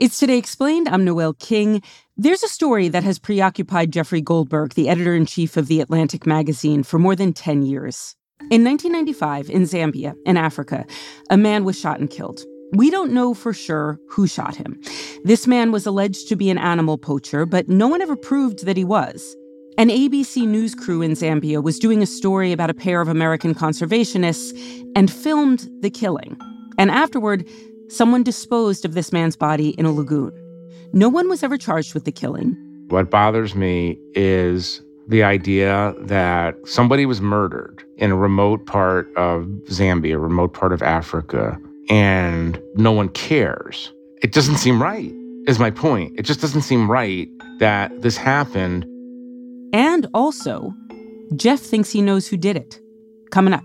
It's Today Explained. I'm Noel King. There's a story that has preoccupied Jeffrey Goldberg, the editor in chief of The Atlantic magazine, for more than 10 years. In 1995, in Zambia, in Africa, a man was shot and killed. We don't know for sure who shot him. This man was alleged to be an animal poacher, but no one ever proved that he was. An ABC News crew in Zambia was doing a story about a pair of American conservationists and filmed the killing. And afterward, someone disposed of this man's body in a lagoon. No one was ever charged with the killing. What bothers me is the idea that somebody was murdered in a remote part of Zambia, a remote part of Africa, and no one cares. It doesn't seem right, is my point. It just doesn't seem right that this happened. And also, Jeff thinks he knows who did it. Coming up.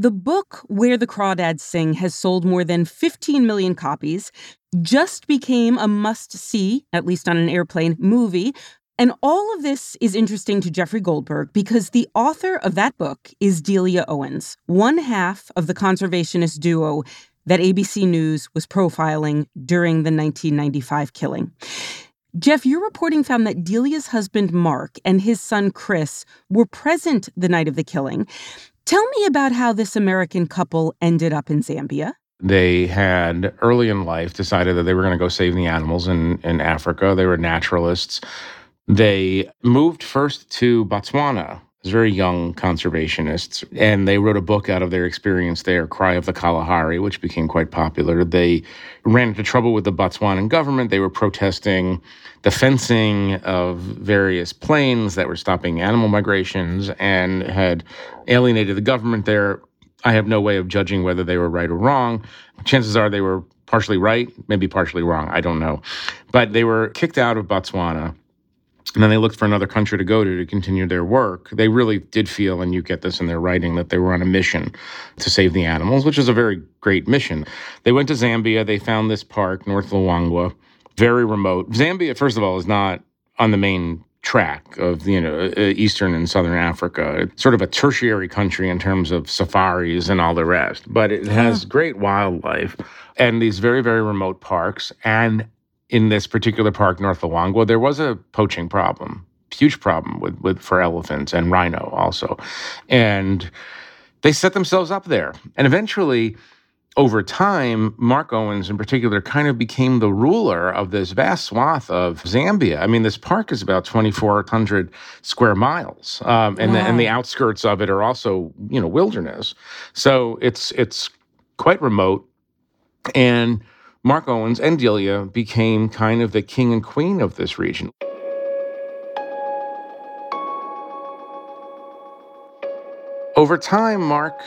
The book Where the Crawdads Sing has sold more than 15 million copies, just became a must see, at least on an airplane, movie. And all of this is interesting to Jeffrey Goldberg because the author of that book is Delia Owens, one half of the conservationist duo that ABC News was profiling during the 1995 killing. Jeff, your reporting found that Delia's husband, Mark, and his son, Chris, were present the night of the killing. Tell me about how this American couple ended up in Zambia. They had early in life decided that they were going to go save the animals in, in Africa. They were naturalists. They moved first to Botswana very young conservationists, and they wrote a book out of their experience there, Cry of the Kalahari, which became quite popular. They ran into trouble with the Botswanan government. They were protesting the fencing of various plains that were stopping animal migrations and had alienated the government there. I have no way of judging whether they were right or wrong. Chances are they were partially right, maybe partially wrong. I don't know. But they were kicked out of Botswana and then they looked for another country to go to to continue their work. They really did feel, and you get this in their writing, that they were on a mission to save the animals, which is a very great mission. They went to Zambia. They found this park, North Luangwa, very remote. Zambia, first of all, is not on the main track of you know eastern and southern africa it's sort of a tertiary country in terms of safaris and all the rest but it has great wildlife and these very very remote parks and in this particular park, North Luangwa, there was a poaching problem, huge problem with, with for elephants and rhino also. And they set themselves up there. And eventually, over time, Mark Owens in particular kind of became the ruler of this vast swath of Zambia. I mean, this park is about 2,400 square miles, um, and, wow. the, and the outskirts of it are also, you know, wilderness. So it's it's quite remote, and Mark Owens and Delia became kind of the king and queen of this region. Over time, Mark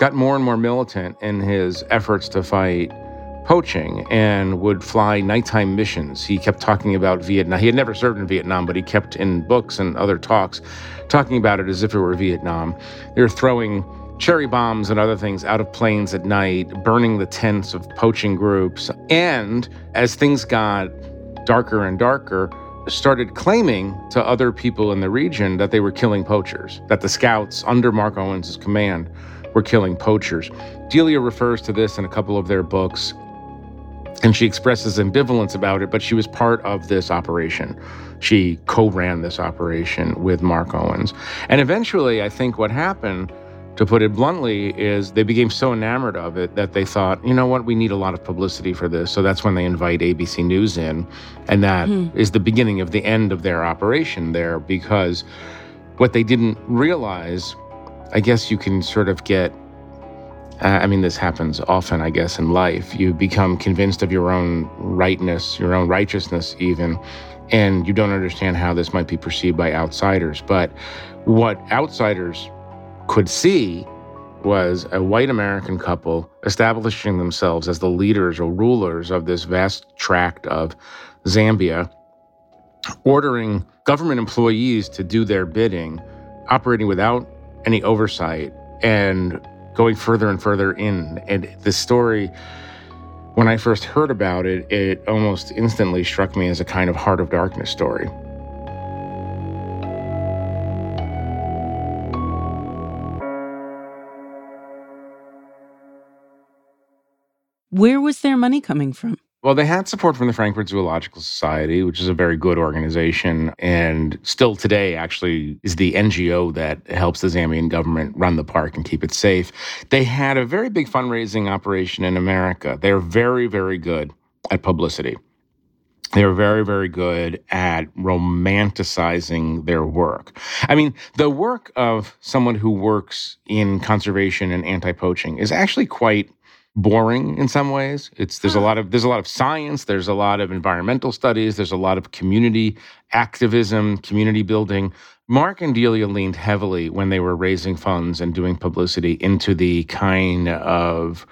got more and more militant in his efforts to fight poaching and would fly nighttime missions. He kept talking about Vietnam. He had never served in Vietnam, but he kept in books and other talks talking about it as if it were Vietnam. They were throwing cherry bombs and other things out of planes at night, burning the tents of poaching groups. And as things got darker and darker, started claiming to other people in the region that they were killing poachers, that the scouts under Mark Owens' command were killing poachers. Delia refers to this in a couple of their books, and she expresses ambivalence about it, but she was part of this operation. She co ran this operation with Mark Owens. And eventually, I think what happened to put it bluntly, is they became so enamored of it that they thought, you know what, we need a lot of publicity for this. So that's when they invite ABC News in. And that mm-hmm. is the beginning of the end of their operation there because what they didn't realize, I guess you can sort of get. Uh, I mean, this happens often, I guess, in life. You become convinced of your own rightness, your own righteousness, even, and you don't understand how this might be perceived by outsiders. But what outsiders could see was a white American couple establishing themselves as the leaders or rulers of this vast tract of Zambia, ordering government employees to do their bidding, operating without any oversight, and going further and further in. And the story, when I first heard about it, it almost instantly struck me as a kind of heart of darkness story. Where was their money coming from? Well, they had support from the Frankfurt Zoological Society, which is a very good organization, and still today actually is the NGO that helps the Zambian government run the park and keep it safe. They had a very big fundraising operation in America. They're very, very good at publicity. They're very, very good at romanticizing their work. I mean, the work of someone who works in conservation and anti poaching is actually quite boring in some ways. It's there's a lot of there's a lot of science, there's a lot of environmental studies, there's a lot of community activism, community building. Mark and Delia leaned heavily when they were raising funds and doing publicity into the kind of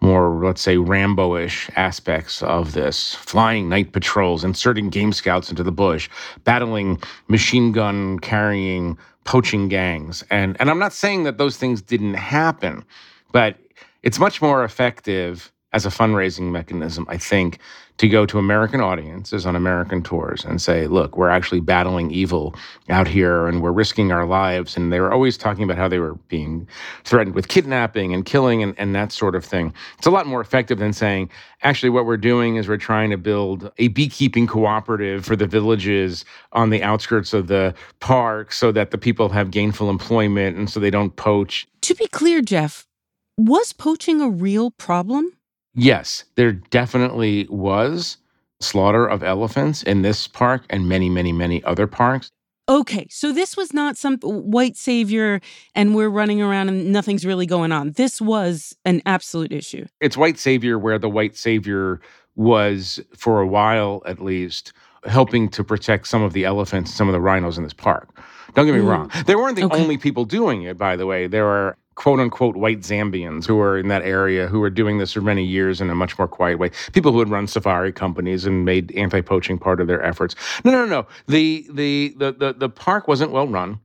more, let's say, Rambo-ish aspects of this, flying night patrols, inserting game scouts into the bush, battling machine gun carrying poaching gangs. And and I'm not saying that those things didn't happen, but it's much more effective as a fundraising mechanism, I think, to go to American audiences on American tours and say, look, we're actually battling evil out here and we're risking our lives. And they were always talking about how they were being threatened with kidnapping and killing and, and that sort of thing. It's a lot more effective than saying, actually, what we're doing is we're trying to build a beekeeping cooperative for the villages on the outskirts of the park so that the people have gainful employment and so they don't poach. To be clear, Jeff, was poaching a real problem? Yes, there definitely was slaughter of elephants in this park and many, many, many other parks. Okay, so this was not some white savior and we're running around and nothing's really going on. This was an absolute issue. It's white savior where the white savior was, for a while at least, helping to protect some of the elephants, some of the rhinos in this park. Don't get me mm. wrong. They weren't the okay. only people doing it, by the way. There are quote unquote white Zambians who are in that area who are doing this for many years in a much more quiet way. People who had run safari companies and made anti-poaching part of their efforts. No, no, no. The the the the, the park wasn't well run.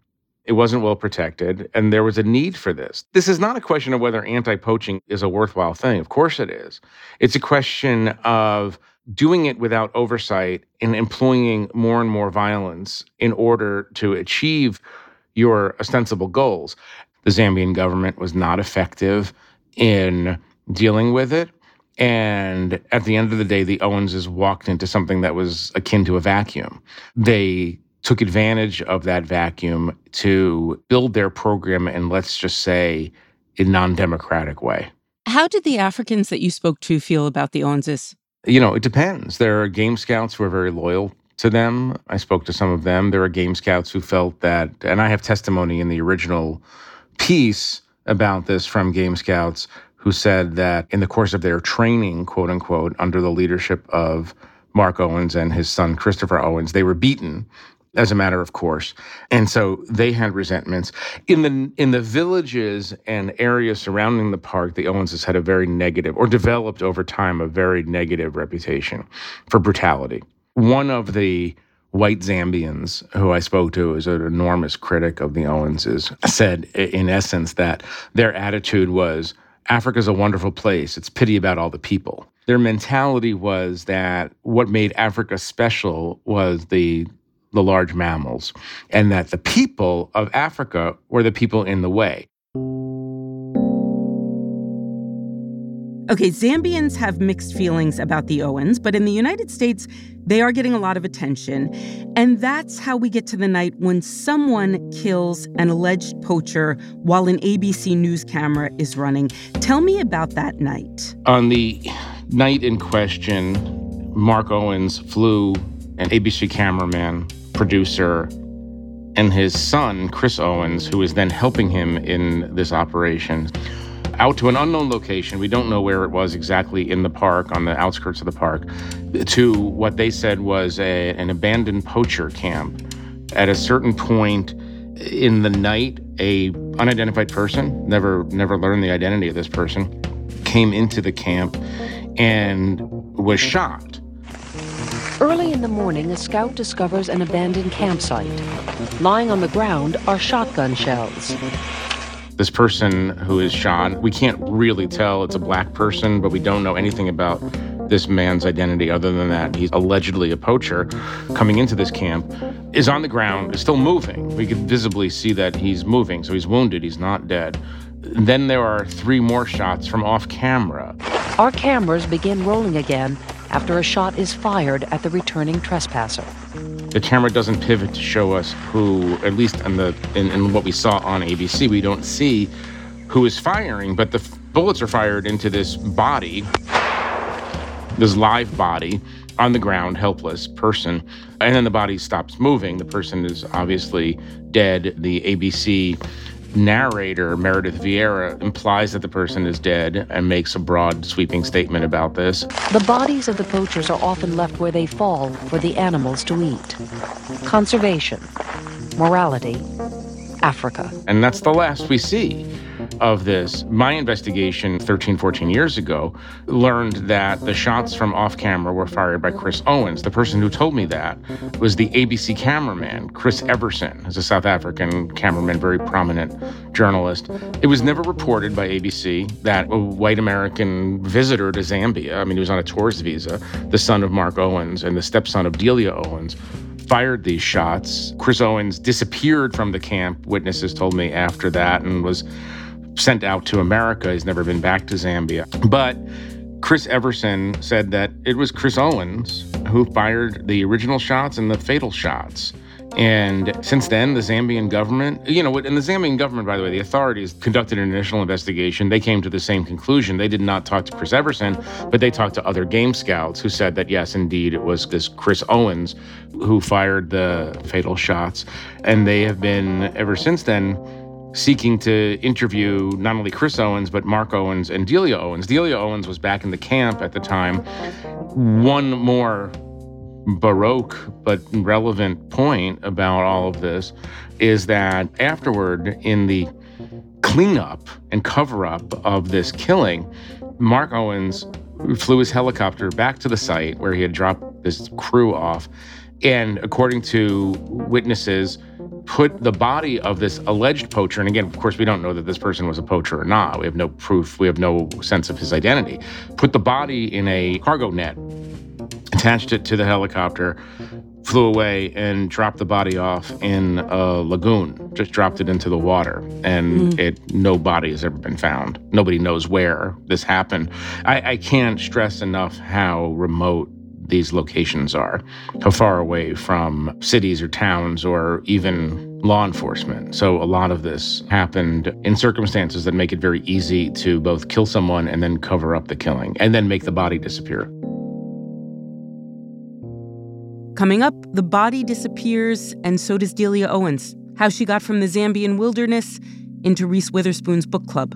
It wasn't well protected, and there was a need for this. This is not a question of whether anti poaching is a worthwhile thing. Of course it is. It's a question of doing it without oversight and employing more and more violence in order to achieve your ostensible goals the Zambian government was not effective in dealing with it. And at the end of the day, the Owenses walked into something that was akin to a vacuum. They took advantage of that vacuum to build their program in, let's just say, a non democratic way. How did the Africans that you spoke to feel about the Owenses? You know, it depends. There are game scouts who are very loyal to them. I spoke to some of them. There are game scouts who felt that, and I have testimony in the original piece about this from Game Scouts who said that in the course of their training, quote unquote, under the leadership of Mark Owens and his son Christopher Owens, they were beaten as a matter of course. And so they had resentments. In the in the villages and areas surrounding the park, the Owenses had a very negative or developed over time a very negative reputation for brutality. One of the white Zambians who I spoke to, is an enormous critic of the Owenses, said in essence that their attitude was Africa's a wonderful place. It's pity about all the people. Their mentality was that what made Africa special was the the large mammals, and that the people of Africa were the people in the way. Okay, Zambians have mixed feelings about the Owens, but in the United States, they are getting a lot of attention. And that's how we get to the night when someone kills an alleged poacher while an ABC News camera is running. Tell me about that night. On the night in question, Mark Owens flew an ABC cameraman, producer, and his son, Chris Owens, who was then helping him in this operation out to an unknown location. We don't know where it was exactly in the park, on the outskirts of the park, to what they said was a, an abandoned poacher camp. At a certain point in the night, a unidentified person, never never learned the identity of this person, came into the camp and was shot. Early in the morning, a scout discovers an abandoned campsite. Lying on the ground are shotgun shells. This person who is shot, we can't really tell it's a black person, but we don't know anything about this man's identity other than that he's allegedly a poacher coming into this camp, is on the ground, is still moving. We can visibly see that he's moving, so he's wounded, he's not dead. Then there are three more shots from off camera. Our cameras begin rolling again after a shot is fired at the returning trespasser. The camera doesn't pivot to show us who, at least in the in, in what we saw on ABC, we don't see who is firing, but the f- bullets are fired into this body, this live body on the ground, helpless person, and then the body stops moving. The person is obviously dead. The ABC narrator, Meredith Vieira, implies that the person is dead and makes a broad, sweeping statement about this. The bodies of the poachers are often left where they fall for the animals to eat. Conservation, morality, Africa. And that's the last we see of this. My investigation 13, 14 years ago learned that the shots from off camera were fired by Chris Owens. The person who told me that was the ABC cameraman, Chris Everson, who's a South African cameraman, very prominent journalist. It was never reported by ABC that a white American visitor to Zambia, I mean, he was on a tourist visa, the son of Mark Owens and the stepson of Delia Owens, fired these shots. Chris Owens disappeared from the camp, witnesses told me after that, and was sent out to America. He's never been back to Zambia. But Chris Everson said that it was Chris Owens who fired the original shots and the fatal shots. And since then, the Zambian government, you know, in the Zambian government, by the way, the authorities conducted an initial investigation. They came to the same conclusion. They did not talk to Chris Everson, but they talked to other game scouts who said that, yes, indeed, it was this Chris Owens who fired the fatal shots. And they have been, ever since then, seeking to interview not only Chris Owens, but Mark Owens and Delia Owens. Delia Owens was back in the camp at the time. One more baroque but relevant point about all of this is that afterward, in the cleanup and cover up of this killing, Mark Owens flew his helicopter back to the site where he had dropped this crew off. And according to witnesses, put the body of this alleged poacher, and again, of course, we don't know that this person was a poacher or not. We have no proof, we have no sense of his identity. Put the body in a cargo net, attached it to the helicopter, flew away, and dropped the body off in a lagoon. Just dropped it into the water, and mm. it no body has ever been found. Nobody knows where this happened. I, I can't stress enough how remote these locations are, how far away from cities or towns or even law enforcement. So a lot of this happened in circumstances that make it very easy to both kill someone and then cover up the killing and then make the body disappear. Coming up, the body disappears and so does Delia Owens. How she got from the Zambian wilderness into Reese Witherspoon's book club.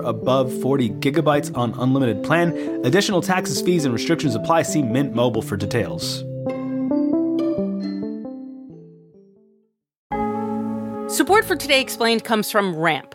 above 40 gigabytes on unlimited plan. Additional taxes, fees, and restrictions apply. See Mint Mobile for details. Support for Today Explained comes from Ramp.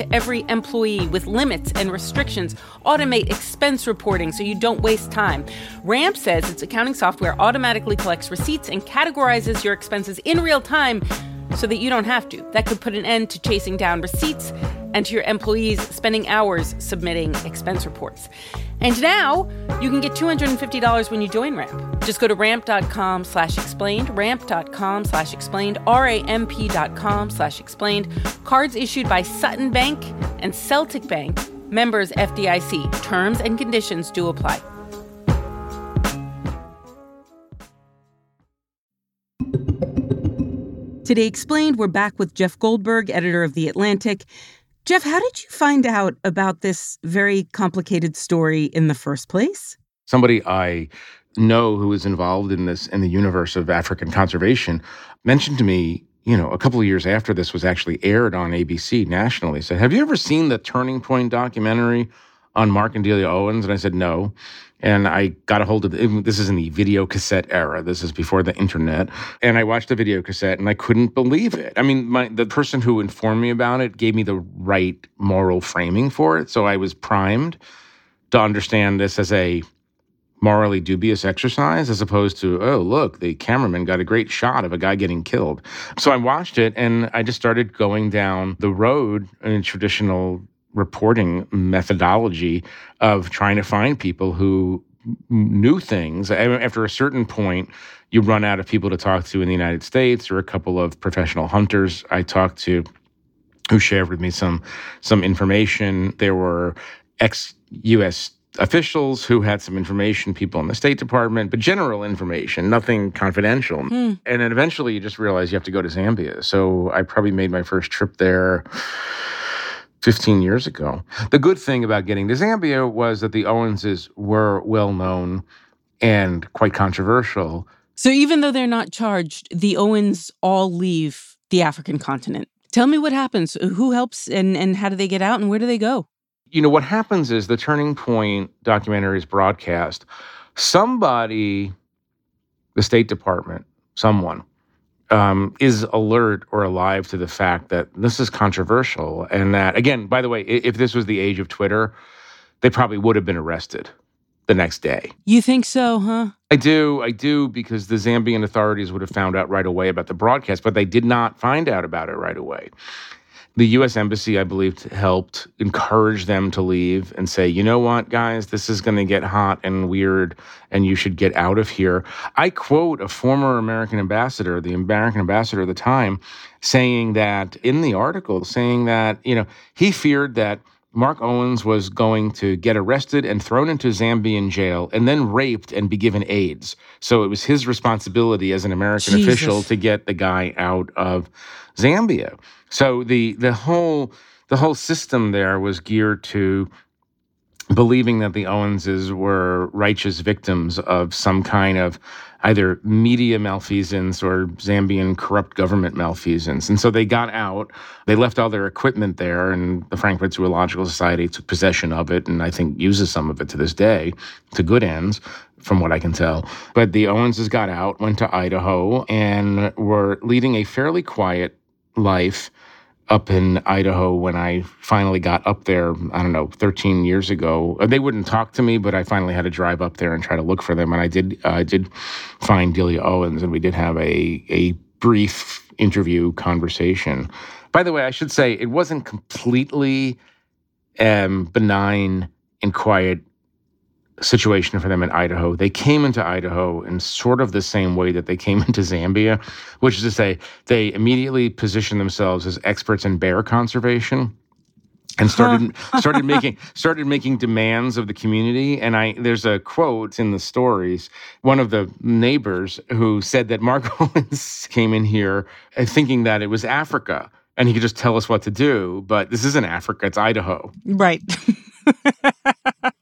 to every employee with limits and restrictions, automate expense reporting so you don't waste time. Ramp says its accounting software automatically collects receipts and categorizes your expenses in real time so that you don't have to. That could put an end to chasing down receipts and to your employees spending hours submitting expense reports. And now you can get $250 when you join Ramp. Just go to ramp.com slash explained, ramp.com slash explained, R-A-M-P.com slash explained. Cards issued by Sutton Bank and Celtic Bank, members FDIC. Terms and conditions do apply. Today Explained, we're back with Jeff Goldberg, editor of The Atlantic. Jeff, how did you find out about this very complicated story in the first place? Somebody I know who is involved in this in the universe of African conservation mentioned to me, you know, a couple of years after this was actually aired on ABC nationally, said, Have you ever seen the Turning Point documentary on Mark and Delia Owens? And I said, No. And I got a hold of the, this is in the video cassette era. This is before the internet. And I watched the video cassette and I couldn't believe it. I mean, my, the person who informed me about it gave me the right moral framing for it. So I was primed to understand this as a morally dubious exercise as opposed to, oh, look, the cameraman got a great shot of a guy getting killed. So I watched it and I just started going down the road in traditional reporting methodology of trying to find people who knew things. After a certain point, you run out of people to talk to in the United States or a couple of professional hunters I talked to who shared with me some some information. There were ex US officials who had some information, people in the State Department, but general information, nothing confidential. Hmm. And then eventually you just realize you have to go to Zambia. So I probably made my first trip there 15 years ago. The good thing about getting to Zambia was that the Owenses were well known and quite controversial. So even though they're not charged, the Owens all leave the African continent. Tell me what happens. Who helps and, and how do they get out and where do they go? You know, what happens is the Turning Point documentary is broadcast. Somebody, the State Department, someone, um, is alert or alive to the fact that this is controversial. And that, again, by the way, if this was the age of Twitter, they probably would have been arrested the next day. You think so, huh? I do. I do because the Zambian authorities would have found out right away about the broadcast, but they did not find out about it right away the U.S. Embassy, I believe, helped encourage them to leave and say, you know what, guys, this is going to get hot and weird, and you should get out of here. I quote a former American ambassador, the American ambassador at the time, saying that in the article, saying that, you know, he feared that Mark Owens was going to get arrested and thrown into Zambian jail and then raped and be given AIDS. So it was his responsibility as an American Jesus. official to get the guy out of Zambia. So the the whole the whole system there was geared to believing that the Owenses were righteous victims of some kind of either media malfeasance or Zambian corrupt government malfeasance. And so they got out. They left all their equipment there, and the Frankfurt Zoological Society took possession of it, and I think uses some of it to this day to good ends from what I can tell. But the Owenses got out, went to Idaho, and were leading a fairly quiet life up in Idaho when I finally got up there, I don't know, 13 years ago. Uh, they wouldn't talk to me, but I finally had to drive up there and try to look for them. And I did, uh, I did find Delia Owens, and we did have a, a brief interview conversation. By the way, I should say it wasn't completely um, benign and quiet situation for them in Idaho. They came into Idaho in sort of the same way that they came into Zambia, which is to say, they immediately positioned themselves as experts in bear conservation and started started making started making demands of the community and i there's a quote in the stories one of the neighbors who said that mark owens came in here uh, thinking that it was africa and he could just tell us what to do but this isn't africa it's idaho Right.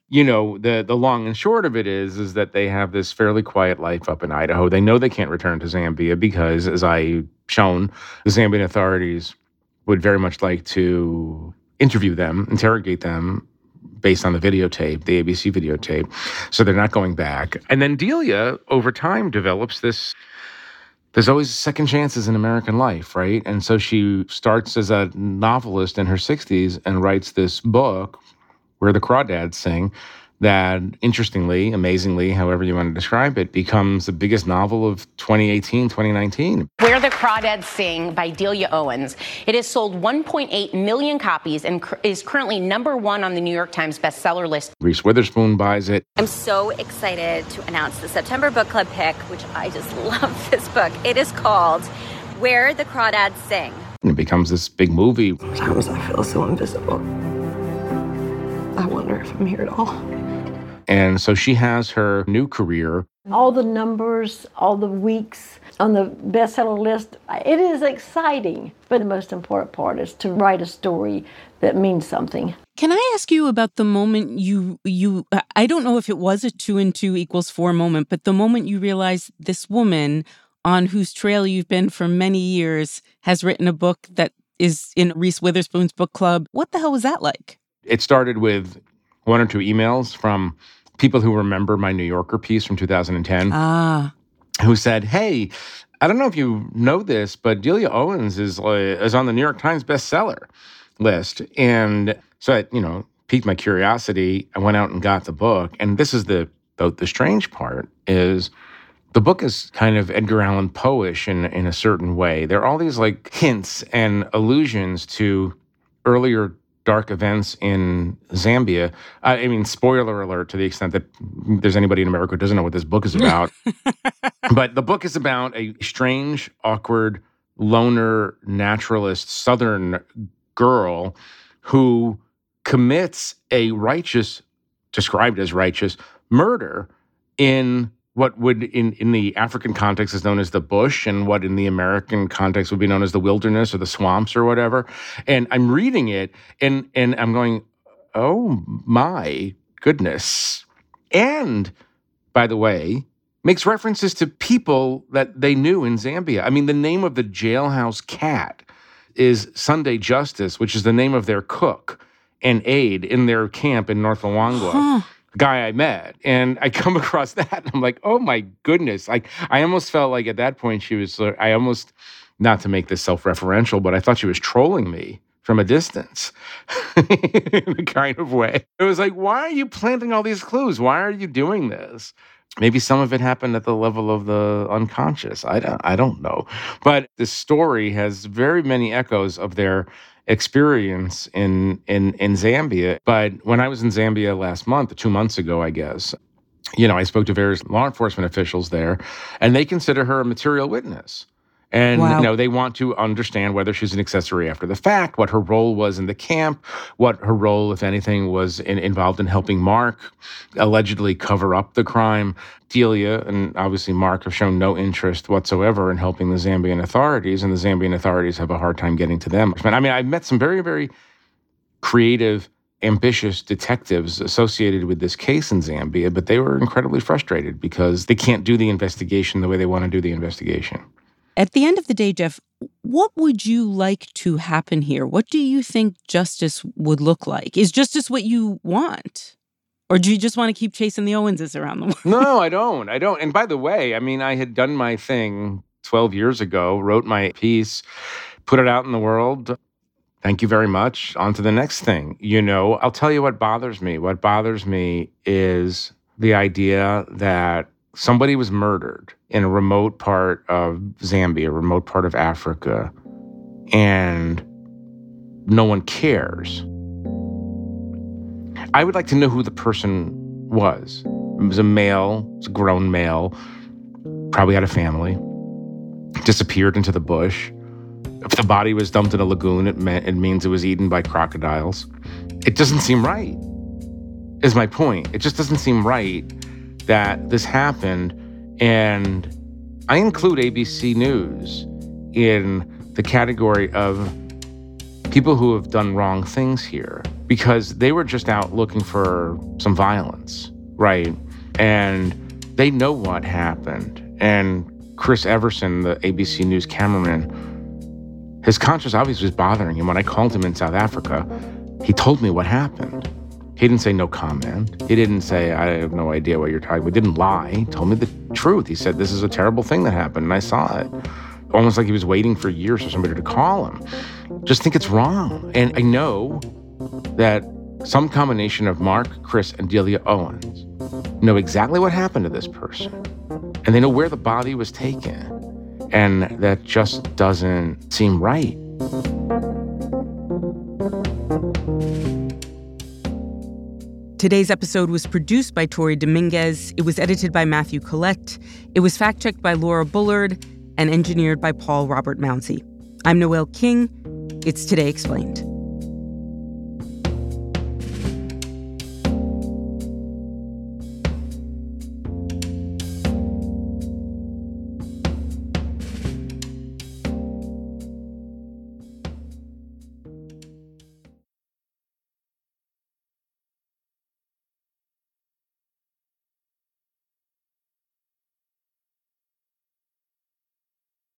You know the the long and short of it is is that they have this fairly quiet life up in Idaho. They know they can't return to Zambia because, as I shown, the Zambian authorities would very much like to interview them, interrogate them based on the videotape, the ABC videotape. So they're not going back. And then Delia, over time, develops this. There's always second chances in American life, right? And so she starts as a novelist in her 60s and writes this book where the crawdads sing that interestingly, amazingly, however you want to describe it, becomes the biggest novel of 2018, 2019. Where the Crawdads Sing by Delia Owens. It has sold 1.8 million copies and cr- is currently number one on the New York Times bestseller list. Reese Witherspoon buys it. I'm so excited to announce the September book club pick, which I just love this book. It is called Where the Crawdads Sing. And it becomes this big movie. Sometimes I feel so invisible. I wonder if I'm here at all. And so she has her new career. all the numbers, all the weeks on the bestseller list. It is exciting, but the most important part is to write a story that means something. Can I ask you about the moment you you I don't know if it was a 2 and 2 equals 4 moment, but the moment you realized this woman on whose trail you've been for many years has written a book that is in Reese Witherspoon's book club. What the hell was that like? It started with one or two emails from people who remember my New Yorker piece from 2010 Ah. who said, "Hey, I don't know if you know this, but Delia Owens is uh, is on the New York Times bestseller list." And so I, you know, piqued my curiosity. I went out and got the book, and this is the the, the strange part is the book is kind of Edgar Allan Poe-ish in in a certain way. There are all these like hints and allusions to earlier dark events in Zambia. I mean, spoiler alert to the extent that there's anybody in America who doesn't know what this book is about. but the book is about a strange, awkward, loner naturalist Southern girl who commits a righteous, described as righteous, murder in what would in, in the African context is known as the bush and what in the American context would be known as the wilderness or the swamps or whatever. And I'm reading it and and I'm going, oh my goodness. And by the way, makes references to people that they knew in Zambia. I mean, the name of the jailhouse cat is Sunday Justice, which is the name of their cook and aide in their camp in North Luangwa guy I met. And I come across that and I'm like, oh my goodness. Like I almost felt like at that point she was I almost not to make this self-referential, but I thought she was trolling me from a distance in a kind of way. It was like, why are you planting all these clues? Why are you doing this? Maybe some of it happened at the level of the unconscious. I don't, I don't know. But this story has very many echoes of their experience in in in Zambia. But when I was in Zambia last month, two months ago, I guess, you know, I spoke to various law enforcement officials there, and they consider her a material witness. And Wow. you know, they want to understand whether she's an accessory after the fact, what her role was in the camp, what her role, if anything, was in, involved in helping Mark allegedly cover up the crime. Delia and obviously Mark have shown no interest whatsoever in helping the Zambian authorities, and the Zambian authorities have a hard time getting to them. I mean, I've met some very, very creative ambitious detectives associated with this case in Zambia, but they were incredibly frustrated because they can't do the investigation the way they want to do the investigation. At the end of the day, Jeff, what would you like to happen here? What do you think justice would look like? Is justice what you want? Or do you just want to keep chasing the Owenses around the world? no, I don't. I don't. And by the way, I mean, I had done my thing 12 years ago, wrote my piece, put it out in the world. Thank you very much. On to the next thing. You know, I'll tell you what bothers me. What bothers me is the idea that somebody was murdered in a remote part of Zambia, a remote part of Africa, and no one cares. I would like to know who the person was. It was a male, was a grown male, probably had a family, disappeared into the bush. If the body was dumped in a lagoon, it, meant, it means it was eaten by crocodiles. It doesn't seem right, is my point. It just doesn't seem right that this happened. And I include ABC News in the category of people who have done wrong things here because they were just out looking for some violence, right? And they know what happened. And Chris Everson, the ABC News cameraman, his conscience obviously was bothering him. When I called him in South Africa, he told me what happened. He didn't say no comment. He didn't say, I have no idea what you're talking about. He didn't lie. He told me the truth. He said, This is a terrible thing that happened, and I saw it. Almost like he was waiting for years for somebody to call him. Just think it's wrong. And I know that some combination of Mark, Chris, and Delia Owens know exactly what happened to this person. And they know where the body was taken. And that just doesn't seem right. Today's episode was produced by Tori Dominguez. It was edited by Matthew Collette. It was fact checked by Laura Bullard and engineered by Paul Robert Mounsey. I'm Noel King. It's Today Explained.